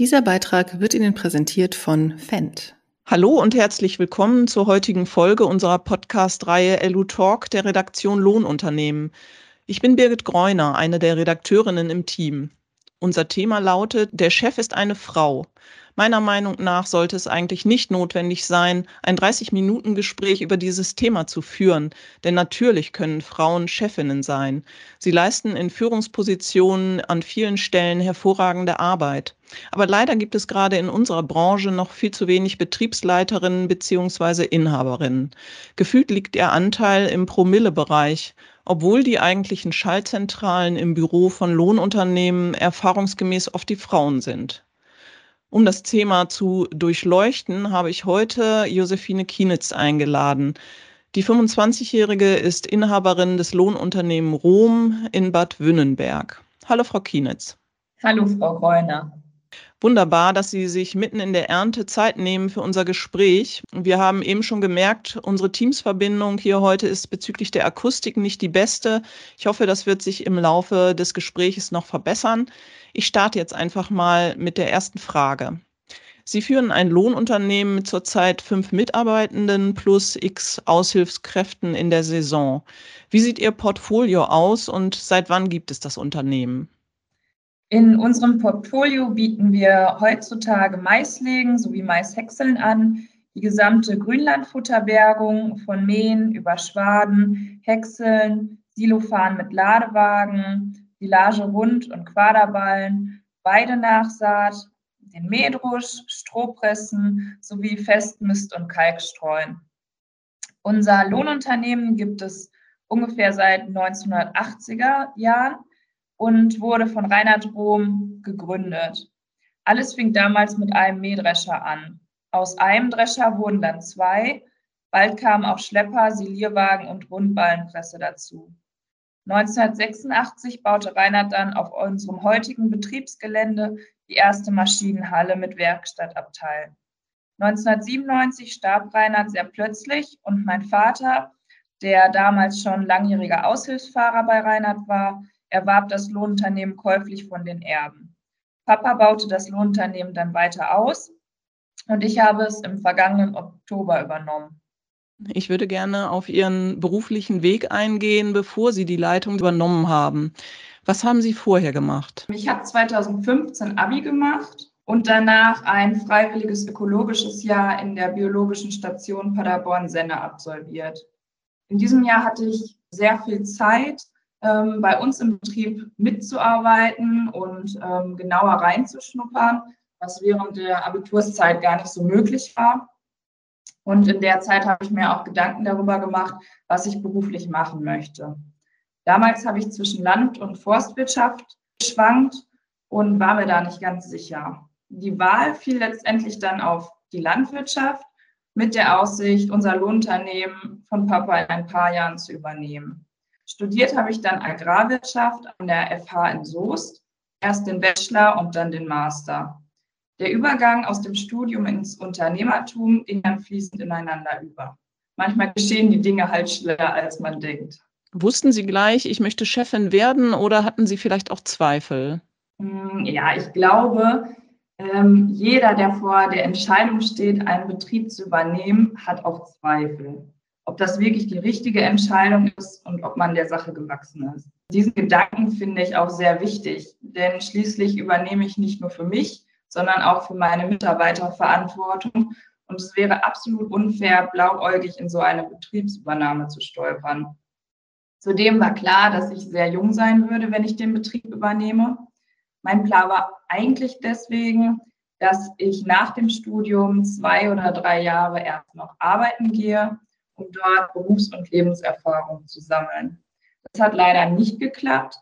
Dieser Beitrag wird Ihnen präsentiert von Fendt. Hallo und herzlich willkommen zur heutigen Folge unserer Podcast-Reihe LU Talk der Redaktion Lohnunternehmen. Ich bin Birgit Greuner, eine der Redakteurinnen im Team. Unser Thema lautet, der Chef ist eine Frau. Meiner Meinung nach sollte es eigentlich nicht notwendig sein, ein 30-Minuten-Gespräch über dieses Thema zu führen, denn natürlich können Frauen Chefinnen sein. Sie leisten in Führungspositionen an vielen Stellen hervorragende Arbeit. Aber leider gibt es gerade in unserer Branche noch viel zu wenig Betriebsleiterinnen bzw. Inhaberinnen. Gefühlt liegt ihr Anteil im Promille-Bereich obwohl die eigentlichen Schaltzentralen im Büro von Lohnunternehmen erfahrungsgemäß oft die Frauen sind. Um das Thema zu durchleuchten, habe ich heute Josephine Kienitz eingeladen. Die 25-Jährige ist Inhaberin des Lohnunternehmen Rom in Bad Wünnenberg. Hallo, Frau Kienitz. Hallo, Frau Reuner. Wunderbar, dass Sie sich mitten in der Ernte Zeit nehmen für unser Gespräch. Wir haben eben schon gemerkt, unsere Teamsverbindung hier heute ist bezüglich der Akustik nicht die beste. Ich hoffe, das wird sich im Laufe des Gesprächs noch verbessern. Ich starte jetzt einfach mal mit der ersten Frage. Sie führen ein Lohnunternehmen mit zurzeit fünf Mitarbeitenden plus x Aushilfskräften in der Saison. Wie sieht Ihr Portfolio aus und seit wann gibt es das Unternehmen? In unserem Portfolio bieten wir heutzutage Maislegen sowie Maishäckseln an, die gesamte Grünlandfutterbergung von Mähen über Schwaden, Häckseln, Silofahren mit Ladewagen, Silage rund und Quaderballen, Weidenachsaat, den Mähdrusch, Strohpressen sowie Festmist und Kalkstreuen. Unser Lohnunternehmen gibt es ungefähr seit 1980er Jahren und wurde von Reinhard Rom gegründet. Alles fing damals mit einem Mähdrescher an. Aus einem Drescher wurden dann zwei. Bald kamen auch Schlepper, Silierwagen und Rundballenpresse dazu. 1986 baute Reinhard dann auf unserem heutigen Betriebsgelände die erste Maschinenhalle mit Werkstattabteil. 1997 starb Reinhard sehr plötzlich und mein Vater, der damals schon langjähriger Aushilfsfahrer bei Reinhard war, erwarb das Lohnunternehmen käuflich von den Erben. Papa baute das Lohnunternehmen dann weiter aus und ich habe es im vergangenen Oktober übernommen. Ich würde gerne auf Ihren beruflichen Weg eingehen, bevor Sie die Leitung übernommen haben. Was haben Sie vorher gemacht? Ich habe 2015 Abi gemacht und danach ein freiwilliges ökologisches Jahr in der biologischen Station Paderborn-Senne absolviert. In diesem Jahr hatte ich sehr viel Zeit, ähm, bei uns im Betrieb mitzuarbeiten und ähm, genauer reinzuschnuppern, was während der Abiturszeit gar nicht so möglich war. Und in der Zeit habe ich mir auch Gedanken darüber gemacht, was ich beruflich machen möchte. Damals habe ich zwischen Land- und Forstwirtschaft geschwankt und war mir da nicht ganz sicher. Die Wahl fiel letztendlich dann auf die Landwirtschaft mit der Aussicht, unser Lohnunternehmen von Papa in ein paar Jahren zu übernehmen. Studiert habe ich dann Agrarwirtschaft an der FH in Soest, erst den Bachelor und dann den Master. Der Übergang aus dem Studium ins Unternehmertum ging dann fließend ineinander über. Manchmal geschehen die Dinge halt schneller, als man denkt. Wussten Sie gleich, ich möchte Chefin werden oder hatten Sie vielleicht auch Zweifel? Hm, ja, ich glaube, ähm, jeder, der vor der Entscheidung steht, einen Betrieb zu übernehmen, hat auch Zweifel ob das wirklich die richtige Entscheidung ist und ob man der Sache gewachsen ist. Diesen Gedanken finde ich auch sehr wichtig, denn schließlich übernehme ich nicht nur für mich, sondern auch für meine Mitarbeiter Verantwortung. Und es wäre absolut unfair, blauäugig in so eine Betriebsübernahme zu stolpern. Zudem war klar, dass ich sehr jung sein würde, wenn ich den Betrieb übernehme. Mein Plan war eigentlich deswegen, dass ich nach dem Studium zwei oder drei Jahre erst noch arbeiten gehe um dort Berufs- und Lebenserfahrung zu sammeln. Das hat leider nicht geklappt,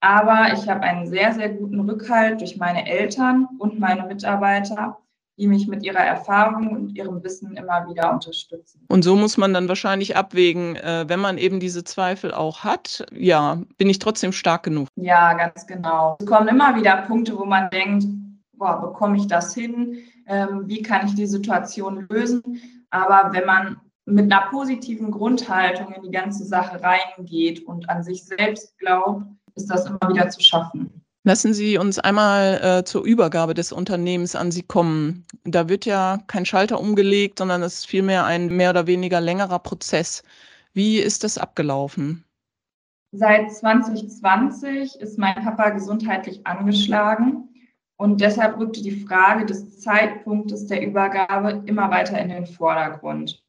aber ich habe einen sehr, sehr guten Rückhalt durch meine Eltern und meine Mitarbeiter, die mich mit ihrer Erfahrung und ihrem Wissen immer wieder unterstützen. Und so muss man dann wahrscheinlich abwägen, äh, wenn man eben diese Zweifel auch hat, ja, bin ich trotzdem stark genug? Ja, ganz genau. Es kommen immer wieder Punkte, wo man denkt, boah, bekomme ich das hin? Ähm, wie kann ich die Situation lösen? Aber wenn man mit einer positiven Grundhaltung in die ganze Sache reingeht und an sich selbst glaubt, ist das immer wieder zu schaffen. Lassen Sie uns einmal äh, zur Übergabe des Unternehmens an Sie kommen. Da wird ja kein Schalter umgelegt, sondern es ist vielmehr ein mehr oder weniger längerer Prozess. Wie ist das abgelaufen? Seit 2020 ist mein Papa gesundheitlich angeschlagen und deshalb rückte die Frage des Zeitpunktes der Übergabe immer weiter in den Vordergrund.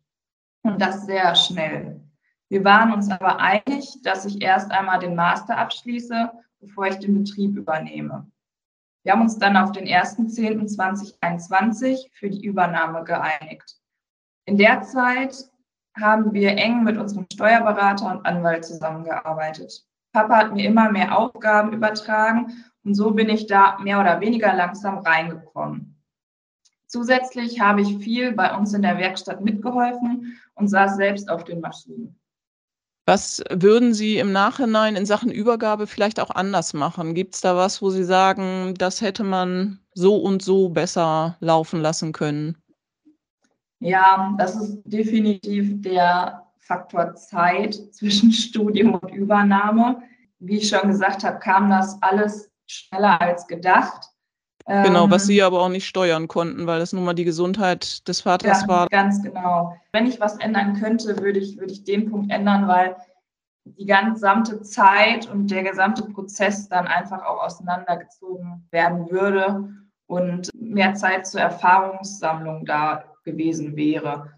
Und das sehr schnell. Wir waren uns aber einig, dass ich erst einmal den Master abschließe bevor ich den Betrieb übernehme. Wir haben uns dann auf den 1.10.2021 für die Übernahme geeinigt. In der Zeit haben wir eng mit unserem Steuerberater und Anwalt zusammengearbeitet. Papa hat mir immer mehr Aufgaben übertragen und so bin ich da mehr oder weniger langsam reingekommen. Zusätzlich habe ich viel bei uns in der Werkstatt mitgeholfen und saß selbst auf den Maschinen. Was würden Sie im Nachhinein in Sachen Übergabe vielleicht auch anders machen? Gibt es da was, wo Sie sagen, das hätte man so und so besser laufen lassen können? Ja, das ist definitiv der Faktor Zeit zwischen Studium und Übernahme. Wie ich schon gesagt habe, kam das alles schneller als gedacht. Genau, was ähm, Sie aber auch nicht steuern konnten, weil das nun mal die Gesundheit des Vaters ja, war. Ganz genau. Wenn ich was ändern könnte, würde ich, würde ich den Punkt ändern, weil die gesamte Zeit und der gesamte Prozess dann einfach auch auseinandergezogen werden würde und mehr Zeit zur Erfahrungssammlung da gewesen wäre.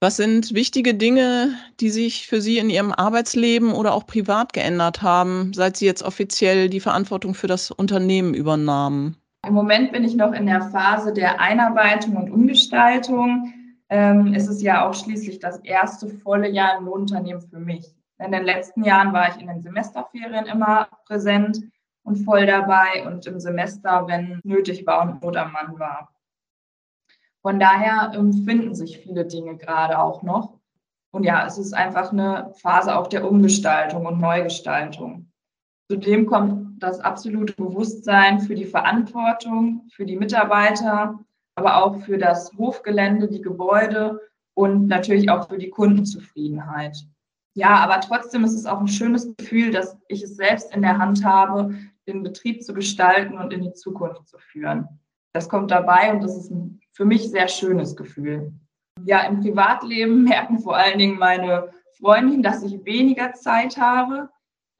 Was sind wichtige Dinge, die sich für Sie in Ihrem Arbeitsleben oder auch privat geändert haben, seit Sie jetzt offiziell die Verantwortung für das Unternehmen übernahmen? Im Moment bin ich noch in der Phase der Einarbeitung und Umgestaltung. Ähm, es ist ja auch schließlich das erste volle Jahr im Lohnunternehmen für mich. In den letzten Jahren war ich in den Semesterferien immer präsent und voll dabei und im Semester, wenn nötig war und Not am Mann war. Von daher ähm, finden sich viele Dinge gerade auch noch. Und ja, es ist einfach eine Phase auch der Umgestaltung und Neugestaltung. Zudem kommt das absolute Bewusstsein für die Verantwortung, für die Mitarbeiter, aber auch für das Hofgelände, die Gebäude und natürlich auch für die Kundenzufriedenheit. Ja, aber trotzdem ist es auch ein schönes Gefühl, dass ich es selbst in der Hand habe, den Betrieb zu gestalten und in die Zukunft zu führen. Das kommt dabei und das ist ein für mich sehr schönes Gefühl. Ja, im Privatleben merken vor allen Dingen meine Freundinnen, dass ich weniger Zeit habe.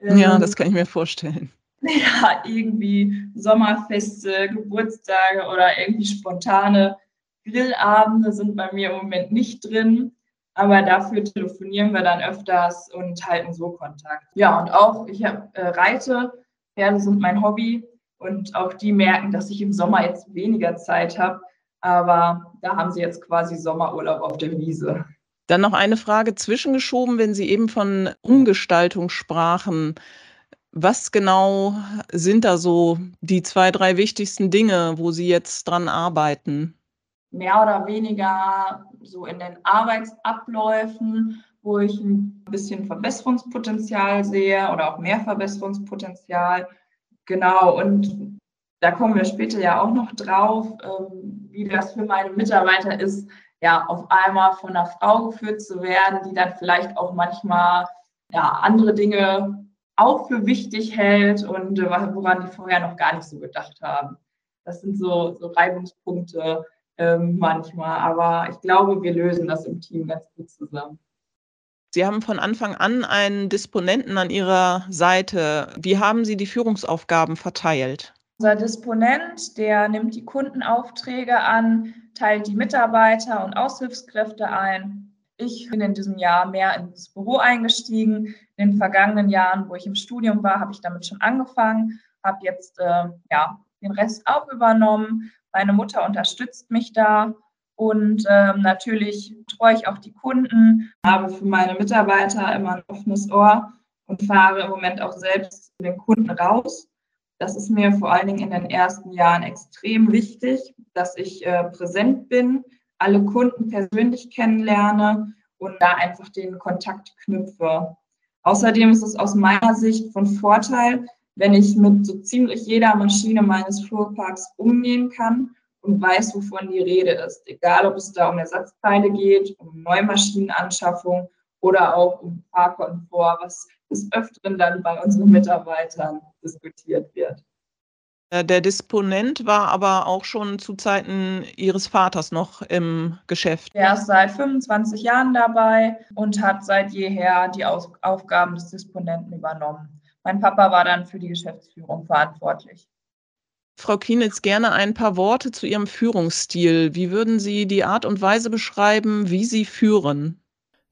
Ja, ähm, das kann ich mir vorstellen. Ja, irgendwie Sommerfeste, Geburtstage oder irgendwie spontane Grillabende sind bei mir im Moment nicht drin. Aber dafür telefonieren wir dann öfters und halten so Kontakt. Ja, und auch ich hab, äh, reite. Pferde sind mein Hobby. Und auch die merken, dass ich im Sommer jetzt weniger Zeit habe. Aber da haben sie jetzt quasi Sommerurlaub auf der Wiese. Dann noch eine Frage zwischengeschoben, wenn Sie eben von Umgestaltung sprachen. Was genau sind da so die zwei, drei wichtigsten Dinge, wo Sie jetzt dran arbeiten? Mehr oder weniger so in den Arbeitsabläufen, wo ich ein bisschen Verbesserungspotenzial sehe oder auch mehr Verbesserungspotenzial. Genau, und da kommen wir später ja auch noch drauf, ähm, wie das für meine Mitarbeiter ist, ja, auf einmal von einer Frau geführt zu werden, die dann vielleicht auch manchmal ja, andere Dinge auch für wichtig hält und äh, woran die vorher noch gar nicht so gedacht haben. Das sind so, so Reibungspunkte ähm, manchmal, aber ich glaube, wir lösen das im Team ganz gut zusammen. Sie haben von Anfang an einen Disponenten an Ihrer Seite. Wie haben Sie die Führungsaufgaben verteilt? Unser Disponent, der nimmt die Kundenaufträge an, teilt die Mitarbeiter und Aushilfskräfte ein. Ich bin in diesem Jahr mehr ins Büro eingestiegen. In den vergangenen Jahren, wo ich im Studium war, habe ich damit schon angefangen, habe jetzt äh, ja, den Rest auch übernommen. Meine Mutter unterstützt mich da und ähm, natürlich treue ich auch die Kunden, habe für meine Mitarbeiter immer ein offenes Ohr und fahre im Moment auch selbst den Kunden raus. Das ist mir vor allen Dingen in den ersten Jahren extrem wichtig, dass ich äh, präsent bin, alle Kunden persönlich kennenlerne und da einfach den Kontakt knüpfe. Außerdem ist es aus meiner Sicht von Vorteil, wenn ich mit so ziemlich jeder Maschine meines Fuhrparks umgehen kann und weiß, wovon die Rede ist. Egal, ob es da um Ersatzteile geht, um Neumaschinenanschaffung oder auch um Fahrkomfort, was des Öfteren dann bei unseren Mitarbeitern diskutiert wird. Äh, der Disponent war aber auch schon zu Zeiten Ihres Vaters noch im Geschäft. Er ist seit 25 Jahren dabei und hat seit jeher die Aufgaben des Disponenten übernommen. Mein Papa war dann für die Geschäftsführung verantwortlich. Frau Kienitz, gerne ein paar Worte zu Ihrem Führungsstil. Wie würden Sie die Art und Weise beschreiben, wie Sie führen?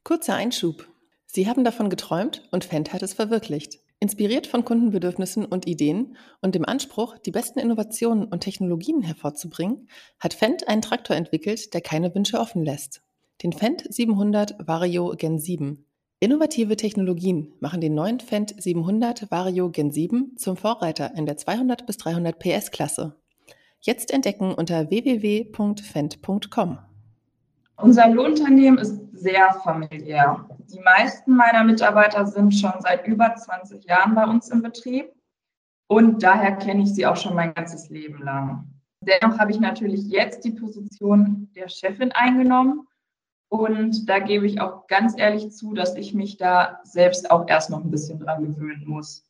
Kurzer Einschub. Sie haben davon geträumt und Fendt hat es verwirklicht. Inspiriert von Kundenbedürfnissen und Ideen und dem Anspruch, die besten Innovationen und Technologien hervorzubringen, hat Fendt einen Traktor entwickelt, der keine Wünsche offen lässt. Den Fendt 700 Vario Gen 7. Innovative Technologien machen den neuen Fendt 700 Vario Gen 7 zum Vorreiter in der 200 bis 300 PS Klasse. Jetzt entdecken unter www.fendt.com. Unser Lohnunternehmen ist sehr familiär. Die meisten meiner Mitarbeiter sind schon seit über 20 Jahren bei uns im Betrieb und daher kenne ich sie auch schon mein ganzes Leben lang. Dennoch habe ich natürlich jetzt die Position der Chefin eingenommen und da gebe ich auch ganz ehrlich zu, dass ich mich da selbst auch erst noch ein bisschen dran gewöhnen muss.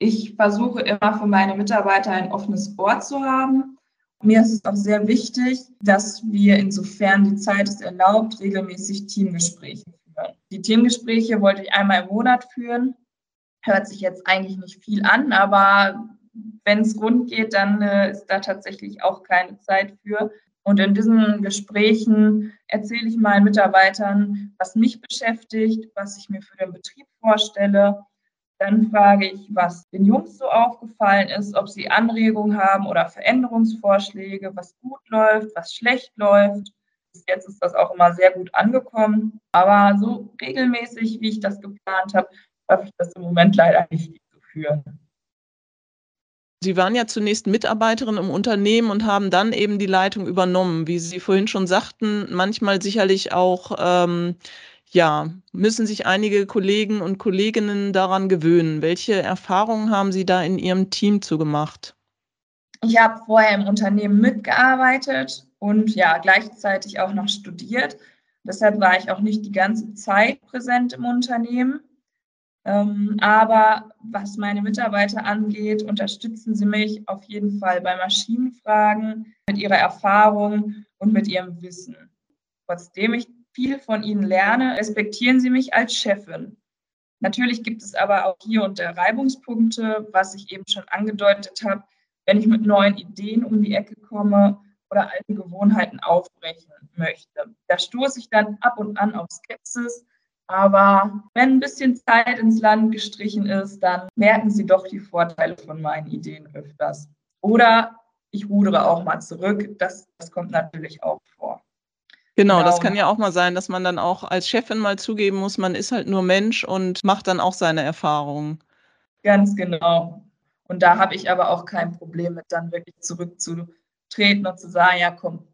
Ich versuche immer für meine Mitarbeiter ein offenes Ohr zu haben mir ist es auch sehr wichtig, dass wir, insofern die Zeit es erlaubt, regelmäßig Teamgespräche führen. Die Teamgespräche wollte ich einmal im Monat führen. Hört sich jetzt eigentlich nicht viel an, aber wenn es rund geht, dann äh, ist da tatsächlich auch keine Zeit für. Und in diesen Gesprächen erzähle ich meinen Mitarbeitern, was mich beschäftigt, was ich mir für den Betrieb vorstelle, dann frage ich, was den Jungs so aufgefallen ist, ob sie Anregungen haben oder Veränderungsvorschläge, was gut läuft, was schlecht läuft. Bis jetzt ist das auch immer sehr gut angekommen. Aber so regelmäßig, wie ich das geplant habe, schaffe ich das im Moment leider nicht zu führen. Sie waren ja zunächst Mitarbeiterin im Unternehmen und haben dann eben die Leitung übernommen. Wie Sie vorhin schon sagten, manchmal sicherlich auch ähm, ja, müssen sich einige Kollegen und Kolleginnen daran gewöhnen. Welche Erfahrungen haben Sie da in Ihrem Team zugemacht? Ich habe vorher im Unternehmen mitgearbeitet und ja, gleichzeitig auch noch studiert. Deshalb war ich auch nicht die ganze Zeit präsent im Unternehmen. Ähm, aber was meine Mitarbeiter angeht, unterstützen sie mich auf jeden Fall bei Maschinenfragen mit ihrer Erfahrung und mit ihrem Wissen. Trotzdem ich viel von ihnen lerne, respektieren sie mich als Chefin. Natürlich gibt es aber auch hier und da Reibungspunkte, was ich eben schon angedeutet habe, wenn ich mit neuen Ideen um die Ecke komme oder alte Gewohnheiten aufbrechen möchte. Da stoße ich dann ab und an auf Skepsis, aber wenn ein bisschen Zeit ins Land gestrichen ist, dann merken sie doch die Vorteile von meinen Ideen öfters. Oder ich rudere auch mal zurück. Das, das kommt natürlich auch vor. Genau, genau, das kann ja auch mal sein, dass man dann auch als Chefin mal zugeben muss, man ist halt nur Mensch und macht dann auch seine Erfahrungen. Ganz genau. Und da habe ich aber auch kein Problem mit, dann wirklich zurückzutreten und zu sagen, ja komm,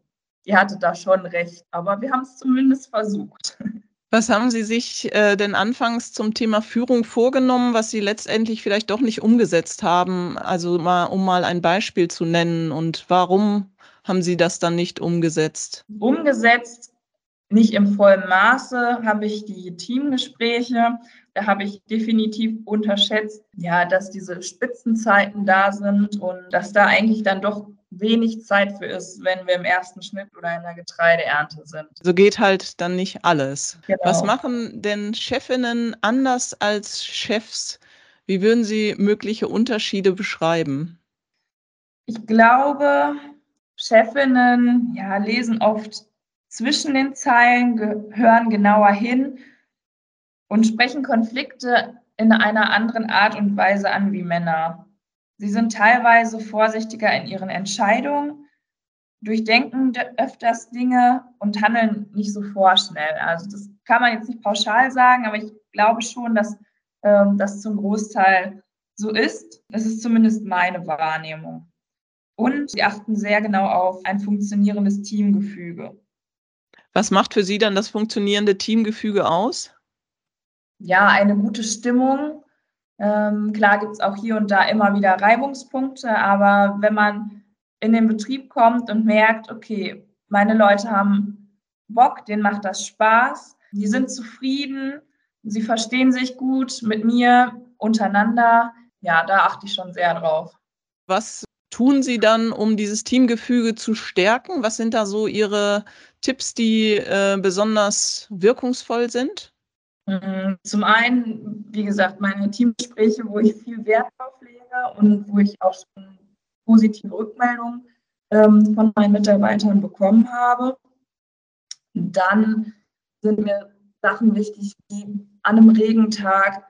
ihr hattet da schon recht, aber wir haben es zumindest versucht. Was haben Sie sich äh, denn anfangs zum Thema Führung vorgenommen, was Sie letztendlich vielleicht doch nicht umgesetzt haben? Also mal, um mal ein Beispiel zu nennen und warum haben Sie das dann nicht umgesetzt? Umgesetzt, nicht im vollen Maße, habe ich die Teamgespräche. Da habe ich definitiv unterschätzt, ja, dass diese Spitzenzeiten da sind und dass da eigentlich dann doch wenig Zeit für ist, wenn wir im ersten Schnitt oder in der Getreideernte sind. So geht halt dann nicht alles. Genau. Was machen denn Chefinnen anders als Chefs? Wie würden Sie mögliche Unterschiede beschreiben? Ich glaube, Chefinnen ja, lesen oft zwischen den Zeilen, hören genauer hin und sprechen Konflikte in einer anderen Art und Weise an wie Männer. Sie sind teilweise vorsichtiger in ihren Entscheidungen, durchdenken öfters Dinge und handeln nicht so vorschnell. Also das kann man jetzt nicht pauschal sagen, aber ich glaube schon, dass ähm, das zum Großteil so ist. Das ist zumindest meine Wahrnehmung. Und sie achten sehr genau auf ein funktionierendes Teamgefüge. Was macht für Sie dann das funktionierende Teamgefüge aus? Ja, eine gute Stimmung. Ähm, klar gibt es auch hier und da immer wieder Reibungspunkte, aber wenn man in den Betrieb kommt und merkt, okay, meine Leute haben Bock, denen macht das Spaß, die sind zufrieden, sie verstehen sich gut mit mir untereinander, ja, da achte ich schon sehr drauf. Was tun Sie dann, um dieses Teamgefüge zu stärken? Was sind da so Ihre Tipps, die äh, besonders wirkungsvoll sind? Mm, zum einen, wie gesagt, meine Teamgespräche, wo ich viel Wert drauf lege und wo ich auch schon positive Rückmeldungen ähm, von meinen Mitarbeitern bekommen habe. Dann sind mir Sachen wichtig, wie an einem Regentag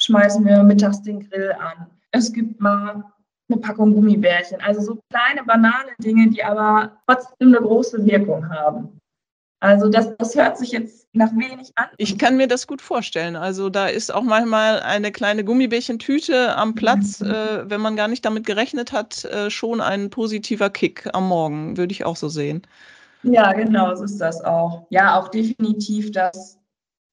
schmeißen wir mittags den Grill an. Es gibt mal eine Packung Gummibärchen. Also so kleine, banale Dinge, die aber trotzdem eine große Wirkung haben. Also das, das hört sich jetzt nach wenig an. Ich kann mir das gut vorstellen. Also da ist auch manchmal eine kleine Gummibärchentüte am Platz, mhm. äh, wenn man gar nicht damit gerechnet hat, äh, schon ein positiver Kick am Morgen, würde ich auch so sehen. Ja, genau, so ist das auch. Ja, auch definitiv, dass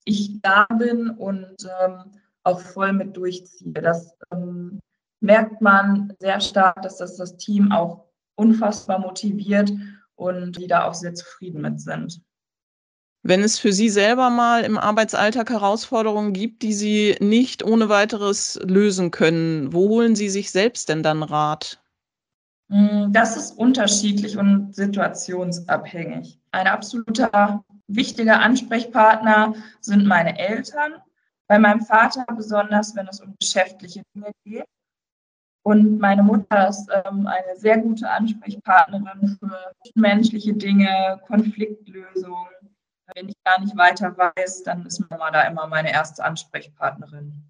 ich da bin und ähm, auch voll mit durchziehe. Das ähm, merkt man sehr stark, dass das das Team auch unfassbar motiviert und die da auch sehr zufrieden mit sind. Wenn es für Sie selber mal im Arbeitsalltag Herausforderungen gibt, die Sie nicht ohne weiteres lösen können, wo holen Sie sich selbst denn dann Rat? Hm, das ist unterschiedlich und situationsabhängig. Ein absoluter wichtiger Ansprechpartner sind meine Eltern, bei meinem Vater besonders, wenn es um geschäftliche Dinge geht. Und meine Mutter ist ähm, eine sehr gute Ansprechpartnerin für menschliche Dinge, Konfliktlösungen. Wenn ich gar nicht weiter weiß, dann ist Mama da immer meine erste Ansprechpartnerin.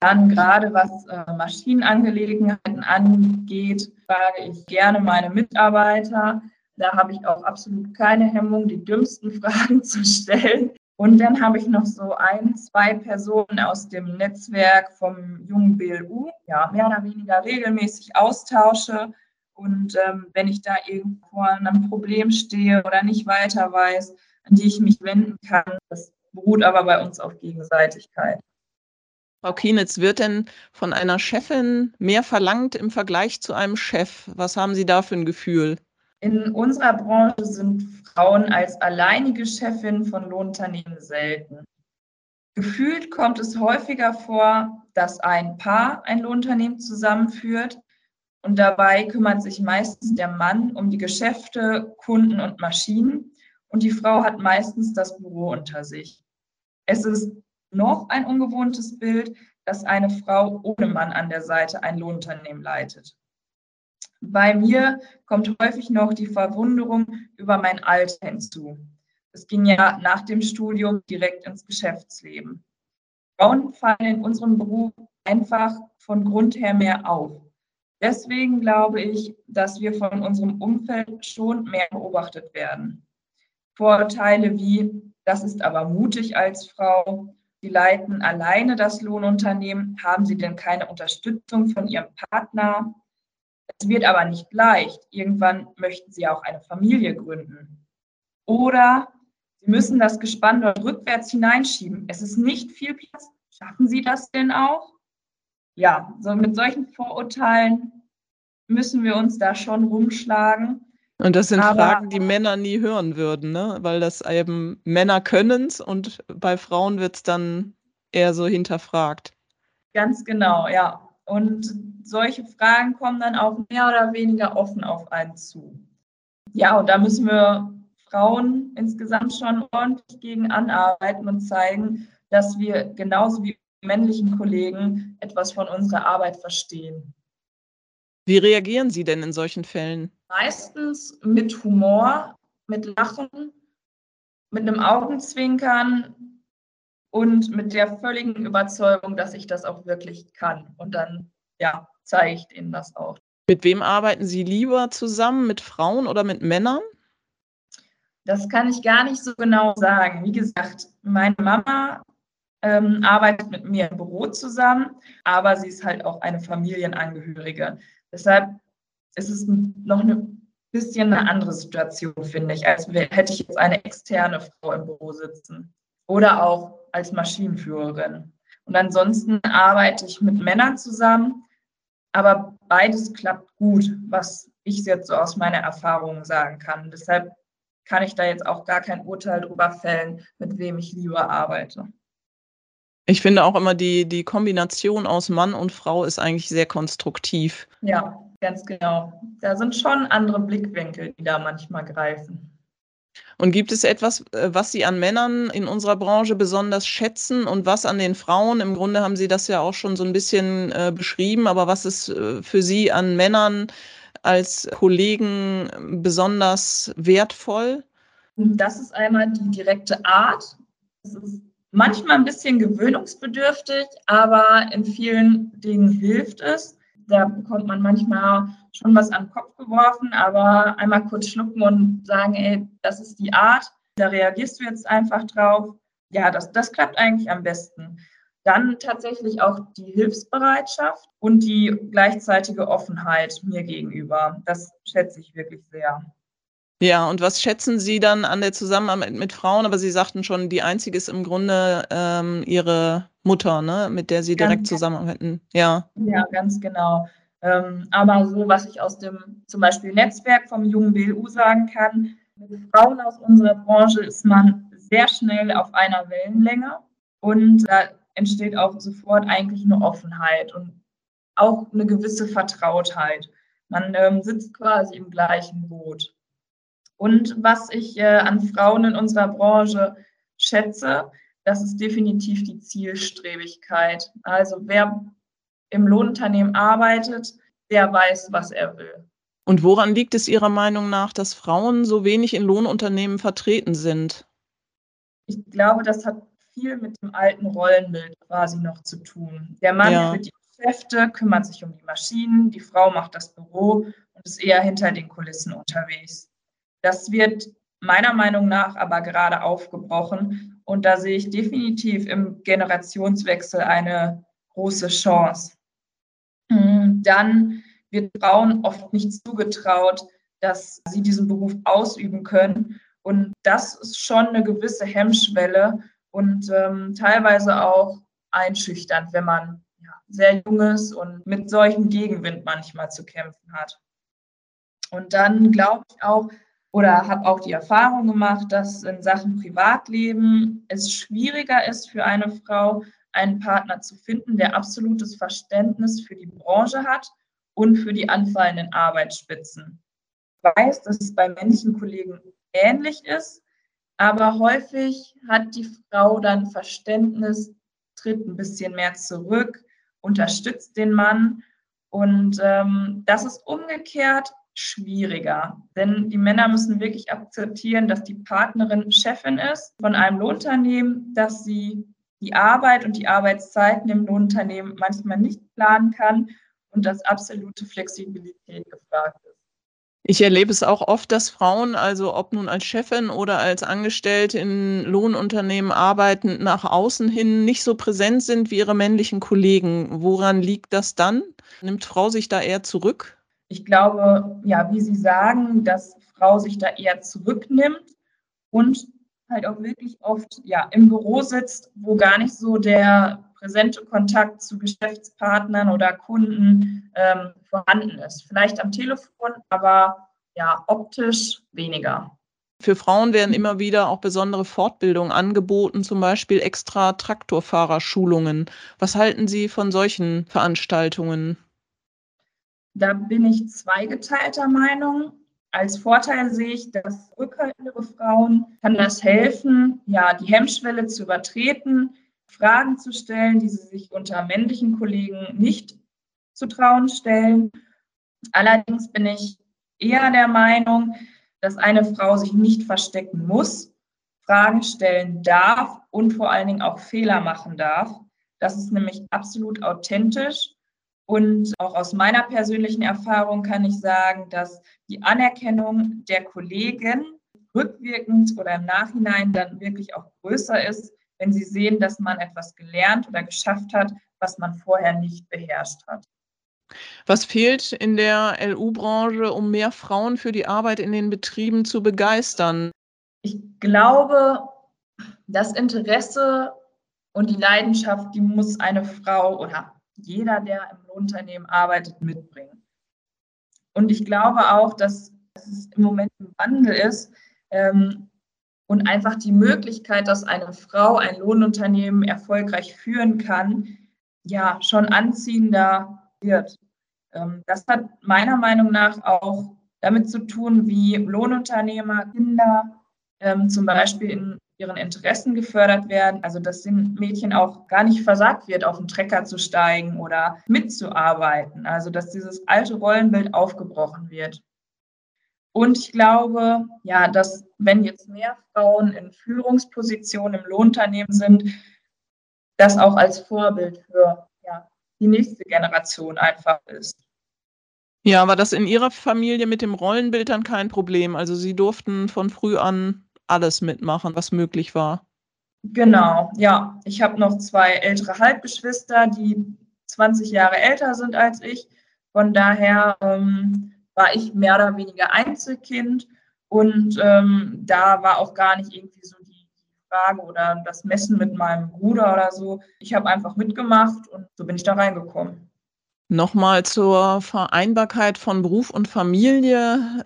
Dann gerade was äh, Maschinenangelegenheiten angeht, frage ich gerne meine Mitarbeiter. Da habe ich auch absolut keine Hemmung, die dümmsten Fragen zu stellen. Und dann habe ich noch so ein, zwei Personen aus dem Netzwerk vom jungen BLU, ja, mehr oder weniger regelmäßig austausche. Und ähm, wenn ich da irgendwo an einem Problem stehe oder nicht weiter weiß, an die ich mich wenden kann, das beruht aber bei uns auf Gegenseitigkeit. Frau Kienitz, wird denn von einer Chefin mehr verlangt im Vergleich zu einem Chef? Was haben Sie da für ein Gefühl? In unserer Branche sind Frauen als alleinige Chefin von Lohnunternehmen selten. Gefühlt kommt es häufiger vor, dass ein Paar ein Lohnunternehmen zusammenführt und dabei kümmert sich meistens der Mann um die Geschäfte, Kunden und Maschinen und die Frau hat meistens das Büro unter sich. Es ist noch ein ungewohntes Bild, dass eine Frau ohne Mann an der Seite ein Lohnunternehmen leitet. Bei mir kommt häufig noch die Verwunderung über mein Alter hinzu. Es ging ja nach dem Studium direkt ins Geschäftsleben. Frauen fallen in unserem Beruf einfach von Grund her mehr auf. Deswegen glaube ich, dass wir von unserem Umfeld schon mehr beobachtet werden. Vorurteile wie, das ist aber mutig als Frau, Sie leiten alleine das Lohnunternehmen, haben Sie denn keine Unterstützung von Ihrem Partner? Es wird aber nicht leicht. Irgendwann möchten sie auch eine Familie gründen. Oder sie müssen das Gespann dort rückwärts hineinschieben. Es ist nicht viel Platz. Schaffen Sie das denn auch? Ja, so mit solchen Vorurteilen müssen wir uns da schon rumschlagen. Und das sind Aber, Fragen, die Männer nie hören würden, ne? weil das eben Männer können es und bei Frauen wird es dann eher so hinterfragt. Ganz genau, ja. Und solche Fragen kommen dann auch mehr oder weniger offen auf einen zu. Ja, und da müssen wir Frauen insgesamt schon ordentlich gegen anarbeiten und zeigen, dass wir genauso wie männlichen Kollegen etwas von unserer Arbeit verstehen. Wie reagieren Sie denn in solchen Fällen? Meistens mit Humor, mit Lachen, mit einem Augenzwinkern und mit der völligen Überzeugung, dass ich das auch wirklich kann. Und dann, ja, zeige ich ihnen das auch. Mit wem arbeiten Sie lieber zusammen? Mit Frauen oder mit Männern? Das kann ich gar nicht so genau sagen. Wie gesagt, meine Mama ähm, arbeitet mit mir im Büro zusammen, aber sie ist halt auch eine Familienangehörige. Deshalb ist es noch ein bisschen eine andere Situation, finde ich, als hätte ich jetzt eine externe Frau im Büro sitzen oder auch als Maschinenführerin. Und ansonsten arbeite ich mit Männern zusammen, aber beides klappt gut, was ich jetzt so aus meiner Erfahrung sagen kann. Deshalb kann ich da jetzt auch gar kein Urteil drüber fällen, mit wem ich lieber arbeite. Ich finde auch immer, die, die Kombination aus Mann und Frau ist eigentlich sehr konstruktiv. Ja. Ganz genau. Da sind schon andere Blickwinkel, die da manchmal greifen. Und gibt es etwas, äh, was Sie an Männern in unserer Branche besonders schätzen und was an den Frauen? Im Grunde haben Sie das ja auch schon so ein bisschen äh, beschrieben, aber was ist äh, für Sie an Männern als Kollegen besonders wertvoll? Das ist einmal die direkte Art. Das ist manchmal ein bisschen gewöhnungsbedürftig, aber in vielen Dingen hilft es. Da bekommt man manchmal schon was an den Kopf geworfen, aber einmal kurz schlucken und sagen, ey, das ist die Art, da reagierst du jetzt einfach drauf. Ja, das, das klappt eigentlich am besten. Dann tatsächlich auch die Hilfsbereitschaft und die gleichzeitige Offenheit mir gegenüber. Das schätze ich wirklich sehr. Ja, und was schätzen Sie dann an der Zusammenarbeit mit Frauen? Aber Sie sagten schon, die einzige ist im Grunde ähm, Ihre Mutter, ne? mit der Sie direkt ganz zusammenarbeiten. Ja. Ja, ganz genau. Ähm, aber so, was ich aus dem zum Beispiel Netzwerk vom jungen BLU sagen kann, mit Frauen aus unserer Branche ist man sehr schnell auf einer Wellenlänge und da entsteht auch sofort eigentlich eine Offenheit und auch eine gewisse Vertrautheit. Man ähm, sitzt quasi im gleichen Boot. Und was ich äh, an Frauen in unserer Branche schätze, das ist definitiv die Zielstrebigkeit. Also wer im Lohnunternehmen arbeitet, der weiß, was er will. Und woran liegt es Ihrer Meinung nach, dass Frauen so wenig in Lohnunternehmen vertreten sind? Ich glaube, das hat viel mit dem alten Rollenbild quasi noch zu tun. Der Mann ja. für die Geschäfte kümmert sich um die Maschinen, die Frau macht das Büro und ist eher hinter den Kulissen unterwegs. Das wird meiner Meinung nach aber gerade aufgebrochen und da sehe ich definitiv im Generationswechsel eine große Chance. Dann wird Frauen oft nicht zugetraut, dass sie diesen Beruf ausüben können. Und das ist schon eine gewisse Hemmschwelle und ähm, teilweise auch einschüchternd, wenn man ja, sehr jung ist und mit solchem Gegenwind manchmal zu kämpfen hat. Und dann glaube ich auch, oder habe auch die Erfahrung gemacht, dass in Sachen Privatleben es schwieriger ist für eine Frau, einen Partner zu finden, der absolutes Verständnis für die Branche hat und für die anfallenden Arbeitsspitzen. Ich weiß, dass es bei männlichen Kollegen ähnlich ist, aber häufig hat die Frau dann Verständnis, tritt ein bisschen mehr zurück, unterstützt den Mann. Und ähm, das ist umgekehrt schwieriger. Denn die Männer müssen wirklich akzeptieren, dass die Partnerin Chefin ist von einem Lohnunternehmen, dass sie die Arbeit und die Arbeitszeiten im Lohnunternehmen manchmal nicht planen kann und dass absolute Flexibilität gefragt ist. Ich erlebe es auch oft, dass Frauen, also ob nun als Chefin oder als Angestellte in Lohnunternehmen arbeiten, nach außen hin nicht so präsent sind wie ihre männlichen Kollegen. Woran liegt das dann? Nimmt Frau sich da eher zurück? Ich glaube, ja, wie Sie sagen, dass Frau sich da eher zurücknimmt und halt auch wirklich oft ja, im Büro sitzt, wo gar nicht so der präsente Kontakt zu Geschäftspartnern oder Kunden ähm, vorhanden ist. Vielleicht am Telefon, aber ja, optisch weniger. Für Frauen werden immer wieder auch besondere Fortbildungen angeboten, zum Beispiel extra Traktorfahrerschulungen. Was halten Sie von solchen Veranstaltungen? Da bin ich zweigeteilter Meinung. Als Vorteil sehe ich, dass rückhaltendere Frauen kann das helfen, ja, die Hemmschwelle zu übertreten, Fragen zu stellen, die sie sich unter männlichen Kollegen nicht zu trauen stellen. Allerdings bin ich eher der Meinung, dass eine Frau sich nicht verstecken muss, Fragen stellen darf und vor allen Dingen auch Fehler machen darf. Das ist nämlich absolut authentisch und auch aus meiner persönlichen Erfahrung kann ich sagen, dass die Anerkennung der Kollegen rückwirkend oder im Nachhinein dann wirklich auch größer ist, wenn sie sehen, dass man etwas gelernt oder geschafft hat, was man vorher nicht beherrscht hat. Was fehlt in der LU-Branche, um mehr Frauen für die Arbeit in den Betrieben zu begeistern? Ich glaube, das Interesse und die Leidenschaft, die muss eine Frau oder jeder, der im Unternehmen arbeitet, mitbringen. Und ich glaube auch, dass es im Moment im Wandel ist ähm, und einfach die Möglichkeit, dass eine Frau ein Lohnunternehmen erfolgreich führen kann, ja, schon anziehender wird. Ähm, das hat meiner Meinung nach auch damit zu tun, wie Lohnunternehmer Kinder ähm, zum Beispiel in ihren Interessen gefördert werden. Also dass den Mädchen auch gar nicht versagt wird, auf den Trecker zu steigen oder mitzuarbeiten. Also dass dieses alte Rollenbild aufgebrochen wird. Und ich glaube, ja, dass wenn jetzt mehr Frauen in Führungspositionen im Lohnunternehmen sind, das auch als Vorbild für ja, die nächste Generation einfach ist. Ja, war das in Ihrer Familie mit dem Rollenbild dann kein Problem? Also Sie durften von früh an alles mitmachen, was möglich war. Genau, ja. Ich habe noch zwei ältere Halbgeschwister, die 20 Jahre älter sind als ich. Von daher ähm, war ich mehr oder weniger Einzelkind und ähm, da war auch gar nicht irgendwie so die Frage oder das Messen mit meinem Bruder oder so. Ich habe einfach mitgemacht und so bin ich da reingekommen. Nochmal zur Vereinbarkeit von Beruf und Familie.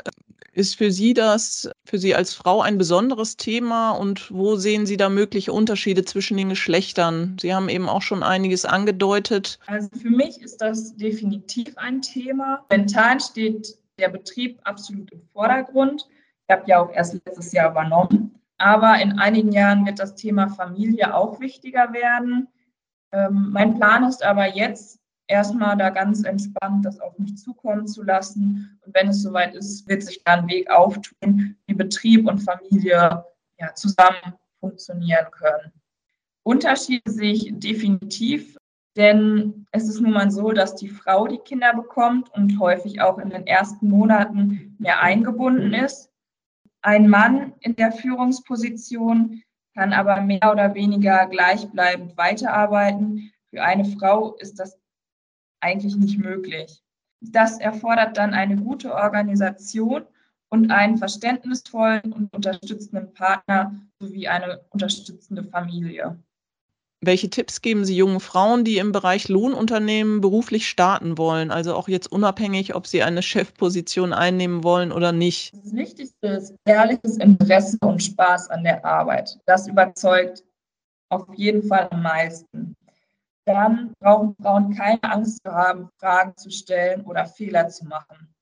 Ist für Sie das, für Sie als Frau ein besonderes Thema und wo sehen Sie da mögliche Unterschiede zwischen den Geschlechtern? Sie haben eben auch schon einiges angedeutet. Also für mich ist das definitiv ein Thema. Mental steht der Betrieb absolut im Vordergrund. Ich habe ja auch erst letztes Jahr übernommen. Aber in einigen Jahren wird das Thema Familie auch wichtiger werden. Ähm, mein Plan ist aber jetzt, erstmal da ganz entspannt das auf mich zukommen zu lassen. Und wenn es soweit ist, wird sich da ein Weg auftun, wie Betrieb und Familie ja, zusammen funktionieren können. Unterschiede sehe ich definitiv, denn es ist nun mal so, dass die Frau die Kinder bekommt und häufig auch in den ersten Monaten mehr eingebunden ist. Ein Mann in der Führungsposition kann aber mehr oder weniger gleichbleibend weiterarbeiten. Für eine Frau ist das eigentlich nicht möglich. Das erfordert dann eine gute Organisation und einen verständnisvollen und unterstützenden Partner sowie eine unterstützende Familie. Welche Tipps geben Sie jungen Frauen, die im Bereich Lohnunternehmen beruflich starten wollen? Also auch jetzt unabhängig, ob sie eine Chefposition einnehmen wollen oder nicht. Das Wichtigste ist ehrliches Interesse und Spaß an der Arbeit. Das überzeugt auf jeden Fall am meisten dann brauchen Frauen keine Angst zu haben, Fragen zu stellen oder Fehler zu machen.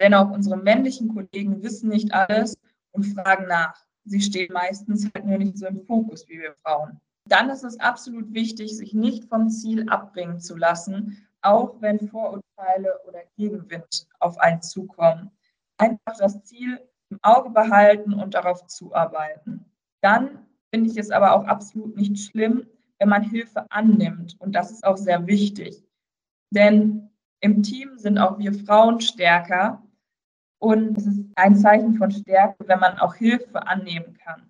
Denn auch unsere männlichen Kollegen wissen nicht alles und fragen nach. Sie stehen meistens halt nur nicht so im Fokus wie wir Frauen. Dann ist es absolut wichtig, sich nicht vom Ziel abbringen zu lassen, auch wenn Vorurteile oder Gegenwind auf einen zukommen. Einfach das Ziel im Auge behalten und darauf zuarbeiten. Dann finde ich es aber auch absolut nicht schlimm, wenn man Hilfe annimmt. Und das ist auch sehr wichtig. Denn im Team sind auch wir Frauen stärker. Und es ist ein Zeichen von Stärke, wenn man auch Hilfe annehmen kann.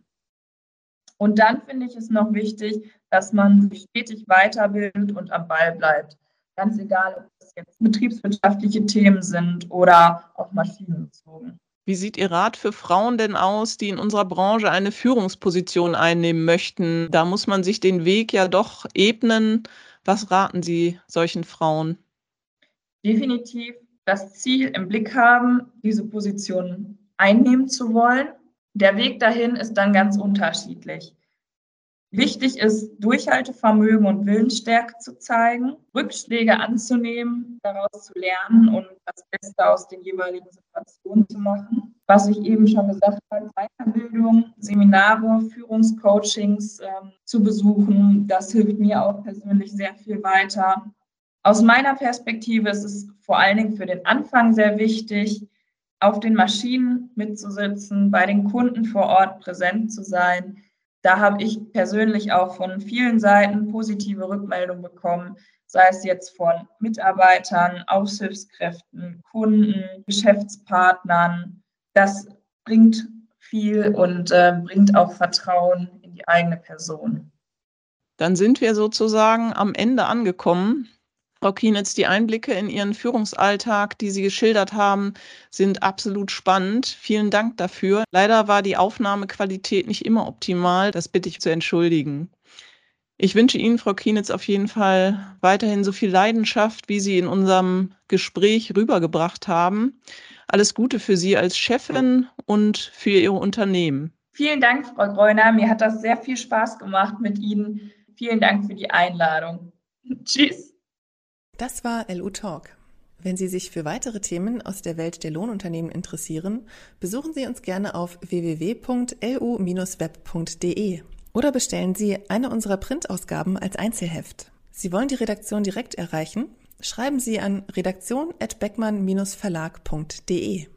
Und dann finde ich es noch wichtig, dass man sich stetig weiterbildet und am Ball bleibt. Ganz egal, ob das jetzt betriebswirtschaftliche Themen sind oder auch maschinenbezogen. Wie sieht Ihr Rat für Frauen denn aus, die in unserer Branche eine Führungsposition einnehmen möchten? Da muss man sich den Weg ja doch ebnen. Was raten Sie solchen Frauen? Definitiv das Ziel im Blick haben, diese Position einnehmen zu wollen. Der Weg dahin ist dann ganz unterschiedlich. Wichtig ist, Durchhaltevermögen und Willensstärke zu zeigen, Rückschläge anzunehmen, daraus zu lernen und das Beste aus den jeweiligen Situationen zu machen. Was ich eben schon gesagt habe, Weiterbildung, Seminare, Führungscoachings ähm, zu besuchen, das hilft mir auch persönlich sehr viel weiter. Aus meiner Perspektive ist es vor allen Dingen für den Anfang sehr wichtig, auf den Maschinen mitzusitzen, bei den Kunden vor Ort präsent zu sein, da habe ich persönlich auch von vielen Seiten positive Rückmeldungen bekommen, sei es jetzt von Mitarbeitern, Aushilfskräften, Kunden, Geschäftspartnern. Das bringt viel und äh, bringt auch Vertrauen in die eigene Person. Dann sind wir sozusagen am Ende angekommen. Frau Kienitz, die Einblicke in Ihren Führungsalltag, die Sie geschildert haben, sind absolut spannend. Vielen Dank dafür. Leider war die Aufnahmequalität nicht immer optimal. Das bitte ich zu entschuldigen. Ich wünsche Ihnen, Frau Kienitz, auf jeden Fall weiterhin so viel Leidenschaft, wie Sie in unserem Gespräch rübergebracht haben. Alles Gute für Sie als Chefin und für Ihr Unternehmen. Vielen Dank, Frau Greuner. Mir hat das sehr viel Spaß gemacht mit Ihnen. Vielen Dank für die Einladung. Tschüss. Das war LU Talk. Wenn Sie sich für weitere Themen aus der Welt der Lohnunternehmen interessieren, besuchen Sie uns gerne auf www.lu-web.de oder bestellen Sie eine unserer Printausgaben als Einzelheft. Sie wollen die Redaktion direkt erreichen? Schreiben Sie an redaktion@beckmann-verlag.de.